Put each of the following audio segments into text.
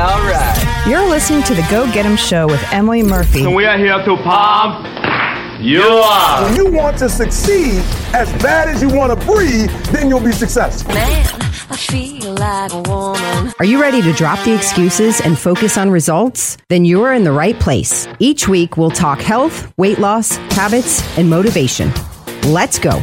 all right. You're listening to the Go Get 'em Show with Emily Murphy. we are here to pump you up. When you want to succeed as bad as you want to breathe, then you'll be successful. Man, I feel like a woman. Are you ready to drop the excuses and focus on results? Then you're in the right place. Each week, we'll talk health, weight loss, habits, and motivation. Let's go.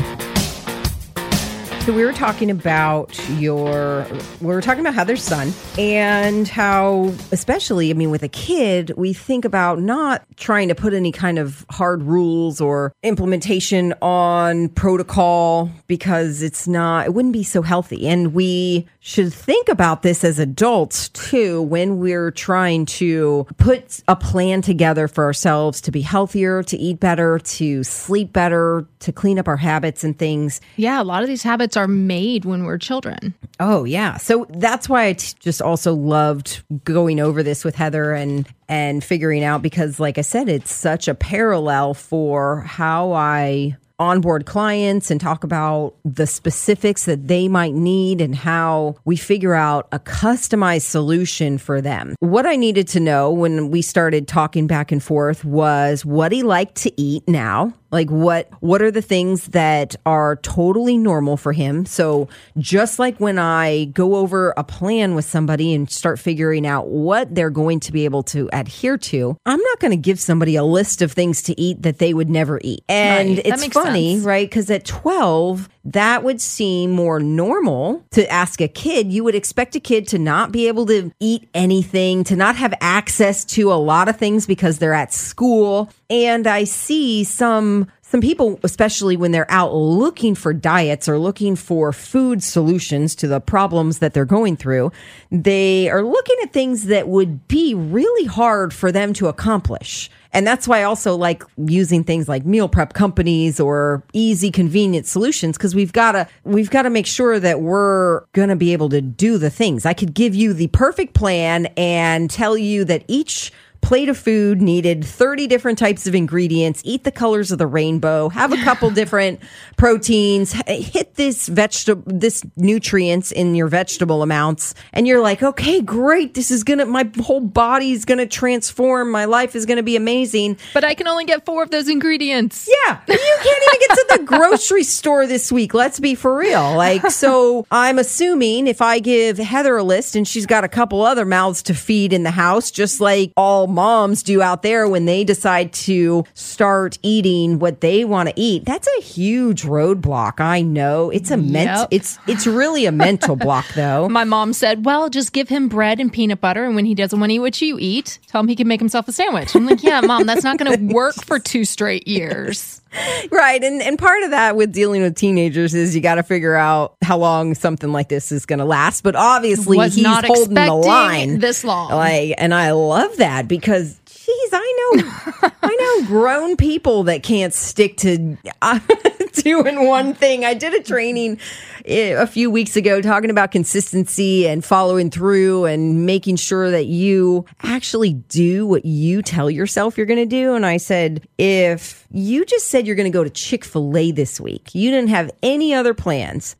So we were talking about your we were talking about Heather's son and how especially I mean with a kid we think about not trying to put any kind of hard rules or implementation on protocol because it's not it wouldn't be so healthy and we should think about this as adults too when we're trying to put a plan together for ourselves to be healthier, to eat better, to sleep better, to clean up our habits and things. Yeah, a lot of these habits are made when we're children. Oh yeah. So that's why I t- just also loved going over this with Heather and and figuring out because like I said it's such a parallel for how I onboard clients and talk about the specifics that they might need and how we figure out a customized solution for them. What I needed to know when we started talking back and forth was what he liked to eat now like what what are the things that are totally normal for him so just like when i go over a plan with somebody and start figuring out what they're going to be able to adhere to i'm not going to give somebody a list of things to eat that they would never eat and Right. It's funny sense. right because at 12 that would seem more normal to ask a kid. You would expect a kid to not be able to eat anything, to not have access to a lot of things because they're at school. And I see some some people, especially when they're out looking for diets or looking for food solutions to the problems that they're going through, they are looking at things that would be really hard for them to accomplish. And that's why I also like using things like meal prep companies or easy convenient solutions because we've got to we've got to make sure that we're going to be able to do the things. I could give you the perfect plan and tell you that each plate of food needed 30 different types of ingredients, eat the colors of the rainbow, have a couple different proteins, hit this vegetable this nutrients in your vegetable amounts and you're like, "Okay, great. This is going to my whole body's going to transform. My life is going to be amazing." But I can only get four of those ingredients. Yeah, you can't even get to the grocery store this week. Let's be for real. Like, so I'm assuming if I give Heather a list and she's got a couple other mouths to feed in the house, just like all moms do out there when they decide to start eating what they want to eat, that's a huge roadblock. I know it's a ment. Yep. It's it's really a mental block though. My mom said, "Well, just give him bread and peanut butter, and when he doesn't want to eat what you eat, tell him he can make himself a sandwich." I'm like, "Yeah, mom, that's not going to work for two straight years." Right. And and part of that with dealing with teenagers is you got to figure out how long something like this is going to last. But obviously, Was he's not holding the line this long. Like, and I love that because. Geez, I know, I know grown people that can't stick to uh, doing one thing. I did a training eh, a few weeks ago talking about consistency and following through and making sure that you actually do what you tell yourself you're going to do. And I said, if you just said you're going to go to Chick fil A this week, you didn't have any other plans,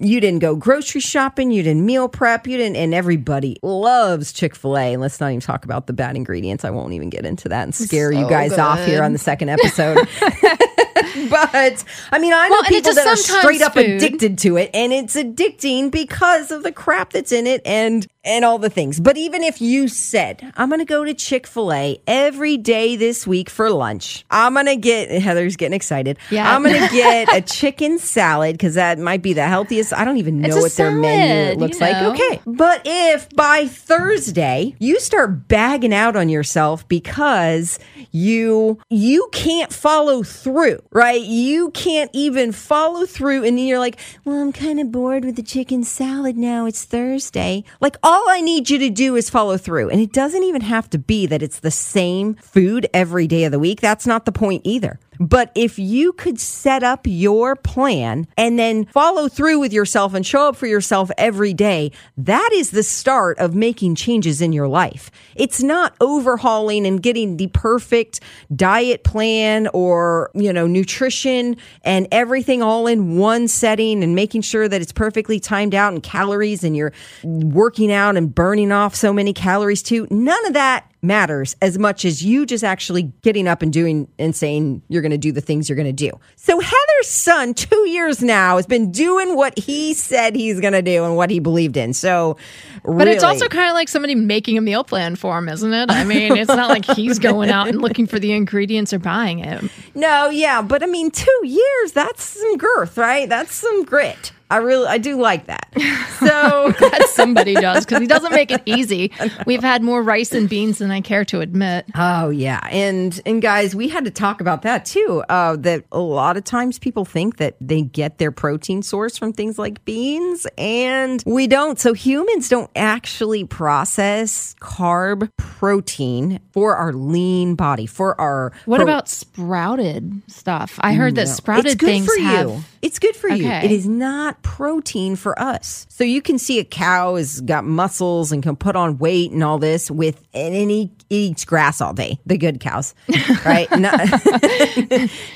you didn't go grocery shopping, you didn't meal prep, you didn't, and everybody loves Chick fil A. And let's not even talk about the bad ingredients. I won't even get into that and scare you So guys off here on the second episode. but I mean, I know Well, people that are straight up food. addicted to it, and it's addicting because of the crap that's in it and and all the things. But even if you said, "I'm going to go to Chick Fil A every day this week for lunch," I'm going to get Heather's getting excited. Yeah. I'm going to get a chicken salad because that might be the healthiest. I don't even know what their menu looks you like. Okay, but if by Thursday you start bagging out on yourself because you you can't follow through, right? You can't even follow through and you're like, "Well, I'm kind of bored with the chicken salad now. It's Thursday." Like all I need you to do is follow through. And it doesn't even have to be that it's the same food every day of the week. That's not the point either. But if you could set up your plan and then follow through with yourself and show up for yourself every day, that is the start of making changes in your life. It's not overhauling and getting the perfect diet plan or, you know, nutrition and everything all in one setting and making sure that it's perfectly timed out and calories and you're working out and burning off so many calories too. None of that matters as much as you just actually getting up and doing and saying you're going to do the things you're going to do. So Heather's son, two years now, has been doing what he said he's going to do and what he believed in. So, But it's also kind of like somebody making a meal plan for him, isn't it? I mean, it's not like he's going out and looking for the ingredients or buying it. no, yeah, but I mean, two years—that's some girth, right? That's some grit. I really, I do like that. So. That somebody does because he doesn't make it easy. We've had more rice and beans than I care to admit. Oh yeah, and and guys, we had to talk about that too. Uh, that a lot of times people think that they get their protein source from things like beans, and we don't. So humans don't actually process carb protein for our lean body for our. What for- about sprouted stuff? I heard that sprouted it's good things for have. It's good for you. Okay. It is not protein for us. So you can see a cow has got muscles and can put on weight and all this with and then he eats grass all day. The good cows, right? not,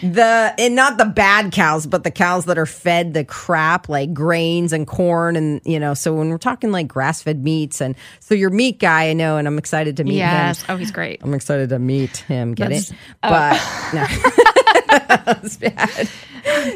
the and not the bad cows, but the cows that are fed the crap like grains and corn and you know. So when we're talking like grass fed meats and so your meat guy, I know, and I'm excited to meet Yes. him. Oh, he's great. I'm excited to meet him. Get That's- it? But oh. no. That's bad.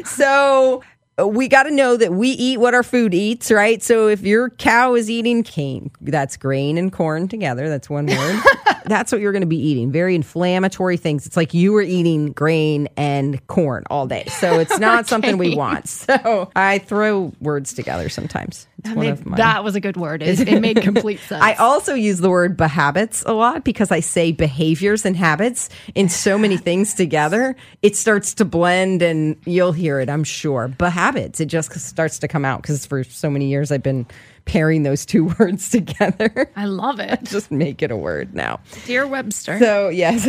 So Uh, we got to know that we eat what our food eats, right? So if your cow is eating cane, that's grain and corn together. That's one word. that's what you're going to be eating. Very inflammatory things. It's like you were eating grain and corn all day. So it's not something we want. So I throw words together sometimes. It's one Made- of my. that was a good word. It, it made complete sense. I also use the word behabits a lot because I say behaviors and habits in so many things together. It starts to blend and you'll hear it, I'm sure. Behabits, it just starts to come out because for so many years I've been pairing those two words together. I love it. just make it a word now. Dear Webster. So yes.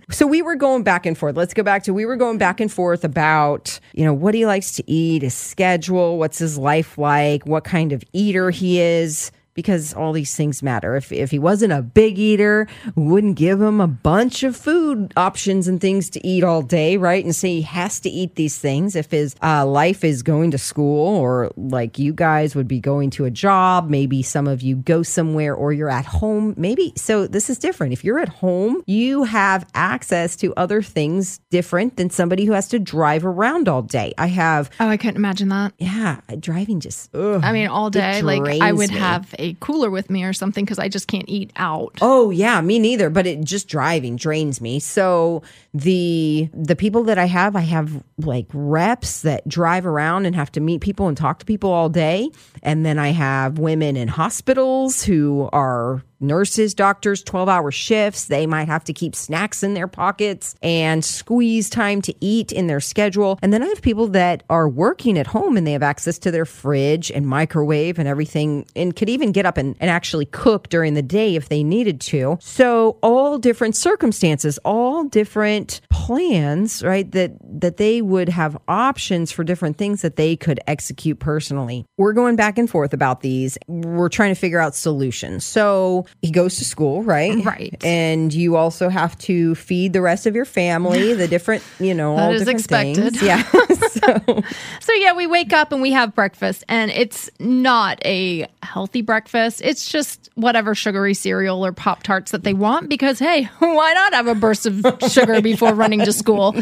so we were going back and forth. Let's go back to we were going back and forth about, you know, what he likes to eat, his schedule, what's his life like, what kind of eater he is. Because all these things matter. If if he wasn't a big eater, wouldn't give him a bunch of food options and things to eat all day, right? And say he has to eat these things. If his uh, life is going to school, or like you guys would be going to a job, maybe some of you go somewhere, or you're at home, maybe. So this is different. If you're at home, you have access to other things different than somebody who has to drive around all day. I have, oh, I couldn't imagine that. yeah, driving just. Ugh. I mean, all day. Like I would me. have a cooler with me or something because I just can't eat out. Oh yeah, me neither. But it just driving drains me. So the the people that I have, I have like reps that drive around and have to meet people and talk to people all day. And then I have women in hospitals who are nurses, doctors, 12 hour shifts. They might have to keep snacks in their pockets and squeeze time to eat in their schedule. And then I have people that are working at home and they have access to their fridge and microwave and everything and could even get up and, and actually cook during the day if they needed to. So all different circumstances, all different plans, right? That that they would have options for different things that they could execute personally. We're going back and forth about these. We're trying to figure out solutions. So he goes to school, right? Right. And you also have to feed the rest of your family, the different, you know, That all is different expected. things. Yeah. so So yeah, we wake up and we have breakfast, and it's not a healthy breakfast. It's just whatever sugary cereal or Pop Tarts that they want because hey, why not have a burst of sugar before running to school?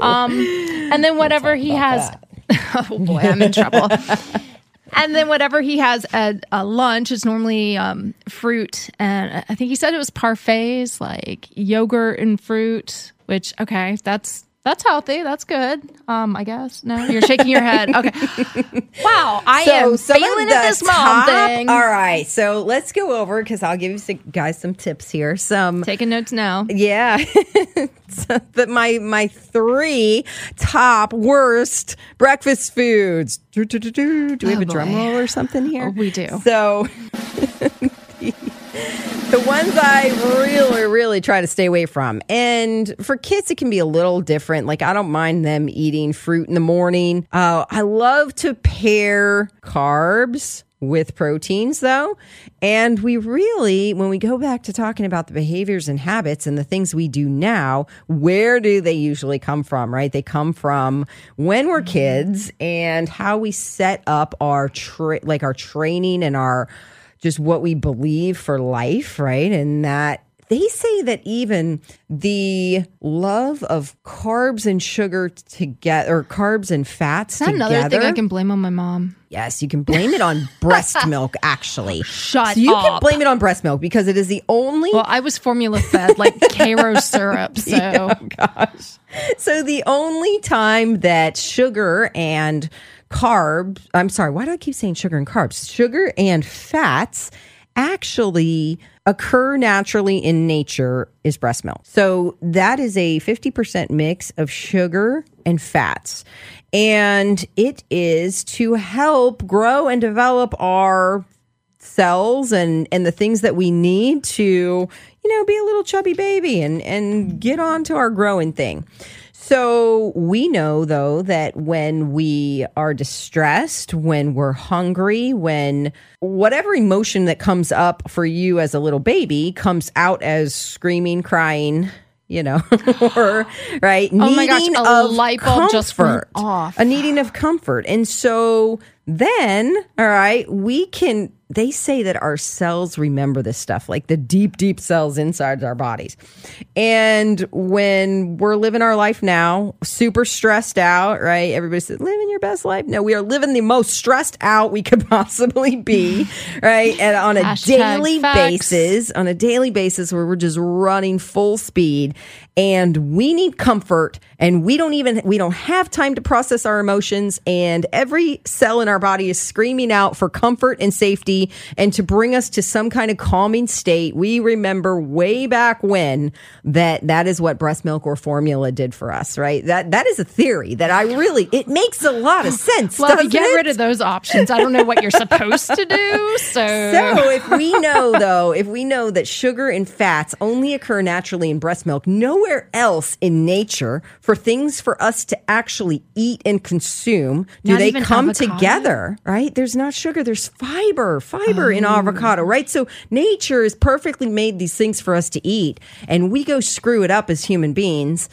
Um, and then whatever he has. oh boy, I'm in trouble. And then whatever he has at a lunch is normally um, fruit, and I think he said it was parfaits, like yogurt and fruit. Which okay, that's that's healthy. That's good. Um, I guess. No, you're shaking your head. Okay. Wow, I am failing at this mom top- thing. All right. So let's go over because I'll give you some, guys some tips here. Some Taking notes now. Yeah. that my my three top worst breakfast foods. Do, do, do, do. Do we Oh, have a drum roll or something here? Oh, we do. So the one ones I really, really try to stay away from. And for kids, it can be a little different. Like, I don't mind them eating fruit in the morning. Uh, I love to pair carbs with proteins though. And we really, when we go back to talking about the behaviors and habits and the things we do now, where do they usually come from, right? They come from when we're mm-hmm. kids and how we set up our, tra- like our training and our, just what we believe for life, right? And that they say that even the love of carbs and sugar together, or carbs and fats Is that together. another thing I can blame on my mom? Yes, you can blame it on breast milk, actually. Shut so you can blame it on breast milk because it is the only. Well, I was formula fed like Karo syrup, so gosh. So the only time that sugar and carbs, I'm sorry, why do I keep saying sugar and carbs? Sugar and fats actually occur naturally in nature is breast milk. So that is a 50% mix of sugar and fats. And it is to help grow and develop our cells and and the things that we need to you know be a little chubby baby and and get on to our growing thing so we know though that when we are distressed when we're hungry when whatever emotion that comes up for you as a little baby comes out as screaming crying you know, or right, Oh my gosh, needing a of light bulb just went comfort, off. a needing of comfort, and so then, all right, we can. They say that our cells remember this stuff, like the deep, deep cells inside our bodies. And when we're living our life now, super stressed out, right? Everybody says, living your best life. No, we are living the most stressed out we could possibly be, right? And on a Hashtag daily facts. basis, on a daily basis where we're just running full speed and we need comfort and we don't even we don't have time to process our emotions and every cell in our body is screaming out for comfort and safety and to bring us to some kind of calming state we remember way back when that that is what breast milk or formula did for us right that that is a theory that i really it makes a lot of sense well, you get it? rid of those options, I don't know what you're supposed to do. So, So if we know though, if we know that sugar and fats only occur naturally in breast milk, nowhere else in nature for things for us to actually eat and consume do Not they come avocado? together, right? There's not sugar, there's fiber, fiber in Oh. avocado, right? So nature has perfectly made these things for us to eat and we go screw it up as human beings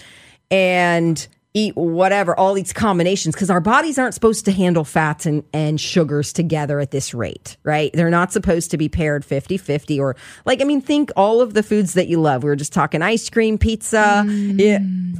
and eat whatever all these combinations because our bodies aren't supposed to handle fats and, and sugars together at this rate right they're not supposed to be paired 50-50 or like i mean think all of the foods that you love we were just talking ice cream pizza mm, yeah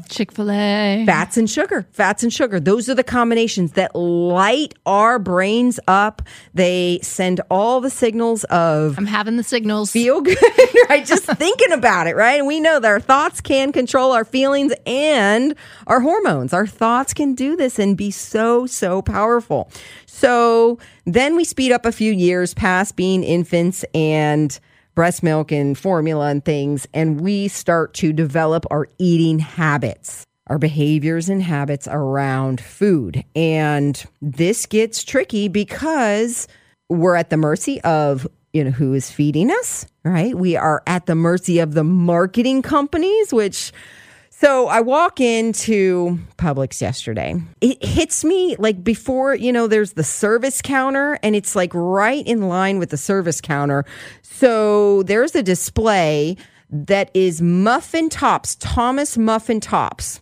Chick fil A. fats and sugar fats and sugar those are the combinations that light our brains up they send all the signals of I'm having the signals. feel good, right? Just thinking about it, right? And we know that our thoughts can control our feelings and our hormones. Our thoughts can do this and be so, so powerful. So then we speed up a few years past being infants and breast milk and formula and things, and we start to develop our eating habits our behaviors and habits around food. And this gets tricky because we're at the mercy of you know who is feeding us right we are at the mercy of the marketing companies which so i walk into publix yesterday. It hits me like before you know there's the service counter and it's like right in line with the service counter. So there's a display that is muffin tops thomas muffin tops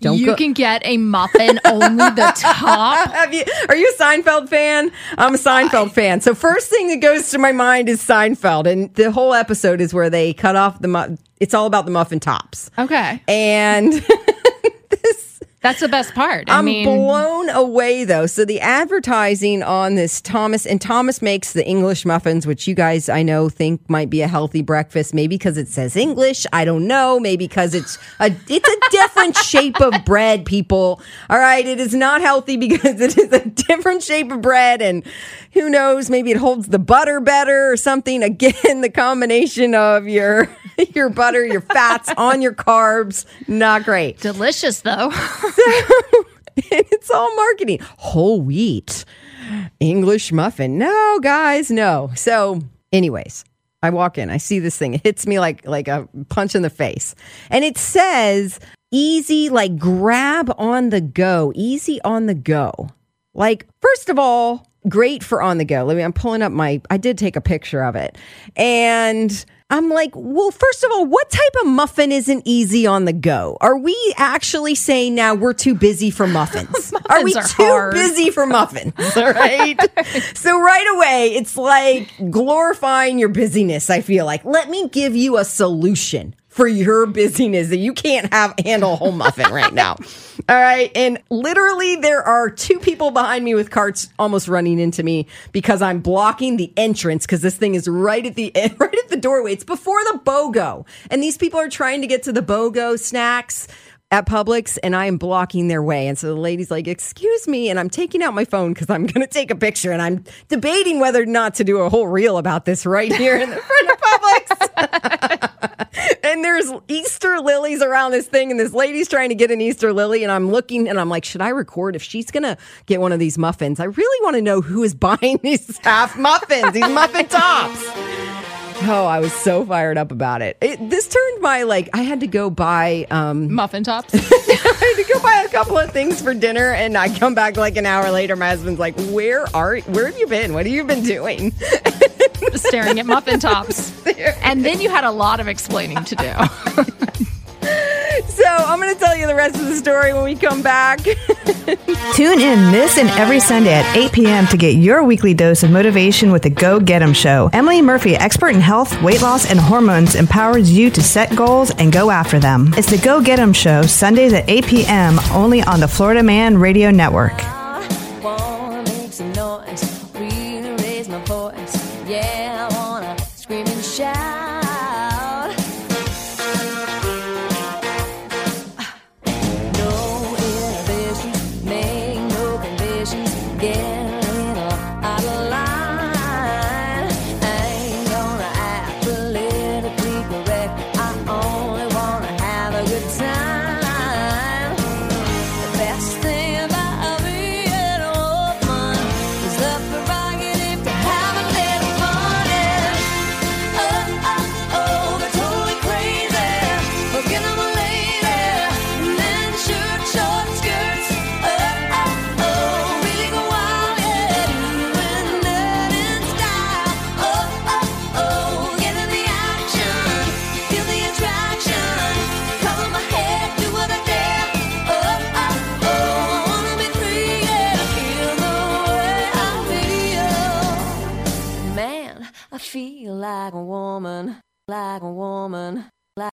Don't you go- can get a muffin only the top. Have you, are you a Seinfeld fan? I'm a Seinfeld fan. So first thing that goes to my mind is Seinfeld, and the whole episode is where they cut off the. Mu- it's all about the muffin tops, Okay, and that's the best part. I I'm mean, blown away though. So the advertising on this Thomas and Thomas makes the English muffins, which you guys I know think might be a healthy breakfast. Maybe because it says English. I don't know. Maybe because it's a it's a different shape of bread. People, all right. It is not healthy because it is a different shape of bread, and who knows? Maybe it holds the butter better or something. Again, the combination of your your butter, your fats on your carbs, not great. delicious though. it's all marketing. Whole wheat, English muffin. No, guys, no. So, anyways, I walk in, I see this thing. It hits me like like a punch in the face. And it says easy like grab on the go, easy on the go. Like first of all, great for on the go. Let me I'm pulling up my I did take a picture of it. And I'm like, well, first of all, what type of muffin isn't easy on the go? Are we actually saying now we're too busy for muffins? muffins are we are too hard. busy for muffins? All right. so right away, it's like glorifying your busyness. I feel like, let me give you a solution for your busyness that you can't have handle whole muffin right now. All right. And literally there are two people behind me with carts almost running into me because I'm blocking the entrance because this thing is right at the right at the doorway. It's before the BOGO. And these people are trying to get to the BOGO snacks at Publix and I am blocking their way. And so the lady's like, Excuse me. And I'm taking out my phone because I'm going to take a picture and I'm debating whether or not to do a whole reel about this right here in the front of Publix. there's Easter lilies around this thing. And this lady's trying to get an Easter lily. And I'm looking and I'm like, Should I record if she's going to get one of these muffins? I really want to know who is buying these half muffins, these muffin tops. Oh, I was so fired up about it. it. This turned my like I had to go buy um Muffin tops. I had to go buy a couple of things for dinner and I come back like an hour later my husband's like, "Where are where have you been? What have you been doing?" Staring at muffin tops. And then you had a lot of explaining to do. So, I'm going to tell you the rest of the story when we come back. Tune in this and every Sunday at 8 p.m. to get your weekly dose of motivation with the Go Get 'em Show. Emily Murphy, expert in health, weight loss, and hormones, empowers you to set goals and go after them. It's the Go Get 'em Show, Sundays at 8 p.m. only on the Florida Man Radio Network. Yeah,